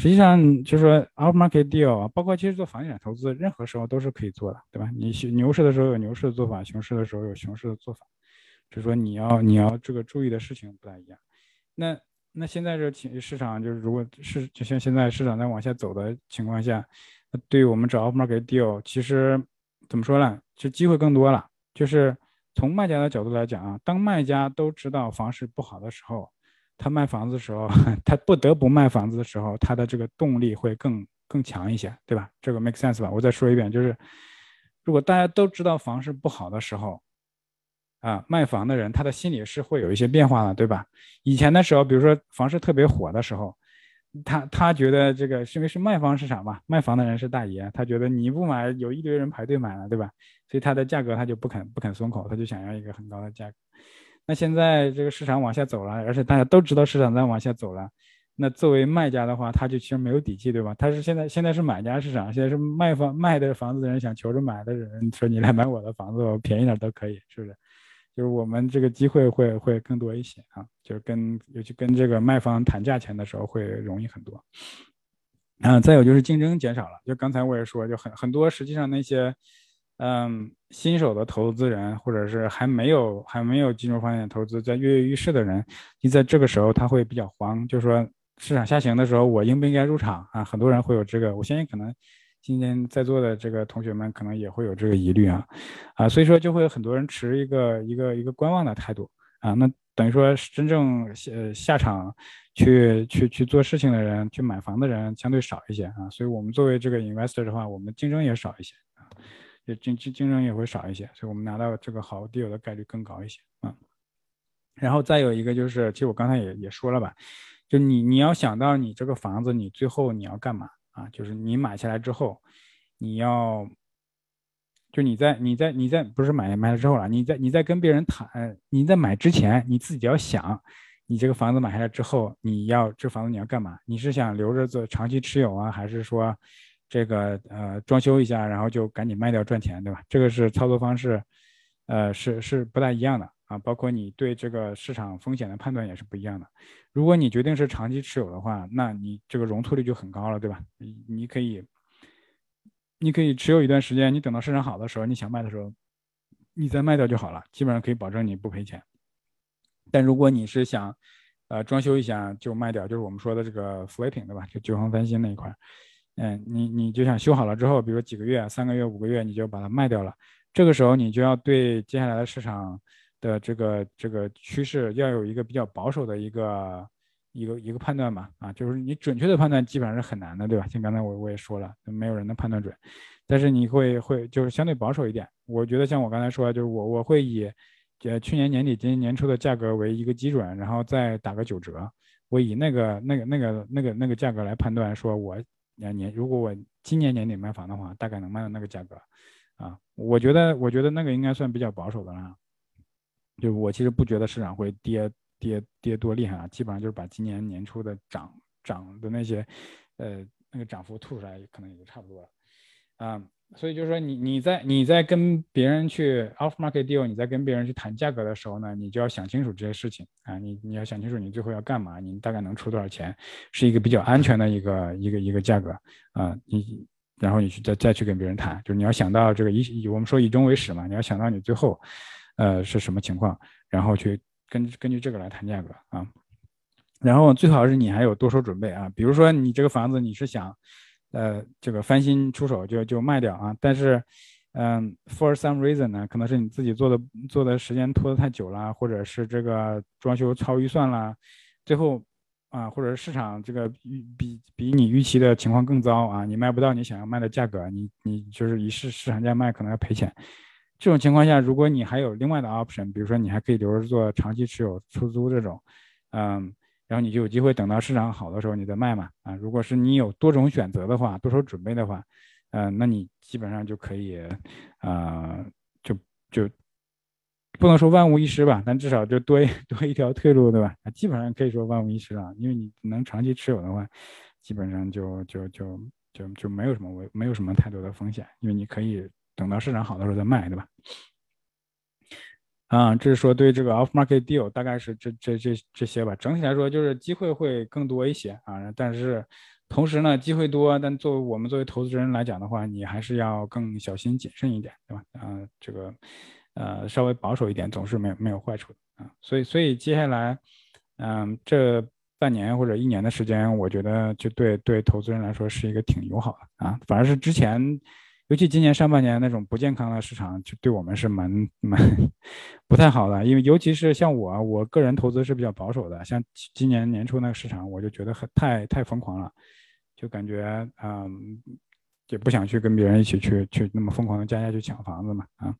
实际上就是说 off market deal 啊，包括其实做房地产投资，任何时候都是可以做的，对吧？你牛市的时候有牛市的做法，熊市的时候有熊市的做法，就是说你要你要这个注意的事情不太一样。那那现在这情市场就是如果是就像现在市场在往下走的情况下，对于我们找 off market deal，其实怎么说呢？就机会更多了。就是从卖家的角度来讲啊，当卖家都知道房市不好的时候。他卖房子的时候，他不得不卖房子的时候，他的这个动力会更更强一些，对吧？这个 make sense 吧？我再说一遍，就是如果大家都知道房市不好的时候，啊，卖房的人他的心里是会有一些变化的，对吧？以前的时候，比如说房市特别火的时候，他他觉得这个是因为是卖方市场嘛，卖房的人是大爷，他觉得你不买，有一堆人排队买了，对吧？所以他的价格他就不肯不肯松口，他就想要一个很高的价格。那现在这个市场往下走了，而且大家都知道市场在往下走了。那作为卖家的话，他就其实没有底气，对吧？他是现在现在是买家市场，现在是卖房卖的房子的人想求着买的人说你来买我的房子，我便宜点都可以，是不是？就是我们这个机会会会更多一些啊，就是跟尤其跟这个卖方谈价钱的时候会容易很多。啊，再有就是竞争减少了，就刚才我也说，就很很多实际上那些。嗯，新手的投资人，或者是还没有还没有进入房地产投资，在跃跃欲试的人，你在这个时候他会比较慌，就是说市场下行的时候，我应不应该入场啊？很多人会有这个，我相信可能今天在座的这个同学们可能也会有这个疑虑啊，啊，所以说就会有很多人持一个一个一个观望的态度啊。那等于说真正下下场去去去做事情的人，去买房的人相对少一些啊。所以我们作为这个 investor 的话，我们竞争也少一些啊。竞竞竞争也会少一些，所以我们拿到这个好 deal 的概率更高一些啊。然后再有一个就是，其实我刚才也也说了吧，就你你要想到你这个房子，你最后你要干嘛啊？就是你买下来之后，你要，就你在你在你在不是买买了之后了，你在你在跟别人谈，你在买之前你自己要想，你这个房子买下来之后，你要这房子你要干嘛？你是想留着做长期持有啊，还是说？这个呃装修一下，然后就赶紧卖掉赚钱，对吧？这个是操作方式，呃是是不大一样的啊。包括你对这个市场风险的判断也是不一样的。如果你决定是长期持有的话，那你这个容错率就很高了，对吧？你你可以你可以持有一段时间，你等到市场好的时候，你想卖的时候，你再卖掉就好了，基本上可以保证你不赔钱。但如果你是想呃装修一下就卖掉，就是我们说的这个 flipping，对吧？就九行翻新那一块。嗯，你你就想修好了之后，比如几个月、三个月、五个月，你就把它卖掉了。这个时候，你就要对接下来的市场的这个这个趋势要有一个比较保守的一个一个一个判断嘛。啊，就是你准确的判断基本上是很难的，对吧？像刚才我我也说了，没有人能判断准。但是你会会就是相对保守一点。我觉得像我刚才说，就是我我会以呃去年年底、今年年初的价格为一个基准，然后再打个九折。我以那个那个那个那个那个价格来判断，说我。两年，如果我今年年底卖房的话，大概能卖到那个价格，啊，我觉得，我觉得那个应该算比较保守的了。就我其实不觉得市场会跌跌跌多厉害啊，基本上就是把今年年初的涨涨的那些，呃，那个涨幅吐出来，可能也就差不多了，啊。所以就是说，你你在你在跟别人去 off market deal，你在跟别人去谈价格的时候呢，你就要想清楚这些事情啊，你你要想清楚你最后要干嘛，你大概能出多少钱，是一个比较安全的一个一个一个价格啊，你然后你去再再去跟别人谈，就是你要想到这个以我们说以终为始嘛，你要想到你最后，呃是什么情况，然后去根根据这个来谈价格啊，然后最好是你还有多手准备啊，比如说你这个房子你是想。呃，这个翻新出手就就卖掉啊，但是，嗯，for some reason 呢，可能是你自己做的做的时间拖得太久了，或者是这个装修超预算了，最后啊，或者是市场这个预比比你预期的情况更糟啊，你卖不到你想要卖的价格，你你就是以市市场价卖，可能要赔钱。这种情况下，如果你还有另外的 option，比如说你还可以留着做长期持有出租这种，嗯。然后你就有机会等到市场好的时候你再卖嘛啊！如果是你有多种选择的话，多手准备的话，嗯，那你基本上就可以，啊，就就不能说万无一失吧，但至少就多 多一条退路，对吧？基本上可以说万无一失了，因为你能长期持有的话，基本上就就就就就没有什么危，没有什么太多的风险，因为你可以等到市场好的时候再卖，对吧？啊，这是说对这个 off market deal 大概是这这这这些吧。整体来说就是机会会更多一些啊，但是同时呢，机会多，但作为我们作为投资人来讲的话，你还是要更小心谨慎一点，对吧？啊，这个呃稍微保守一点总是没有没有坏处的啊。所以所以接下来，嗯，这半年或者一年的时间，我觉得就对对投资人来说是一个挺友好的啊，反而是之前。尤其今年上半年那种不健康的市场，就对我们是蛮蛮不太好的。因为尤其是像我，我个人投资是比较保守的。像今年年初那个市场，我就觉得很太太疯狂了，就感觉嗯，也不想去跟别人一起去去那么疯狂的加价去抢房子嘛啊。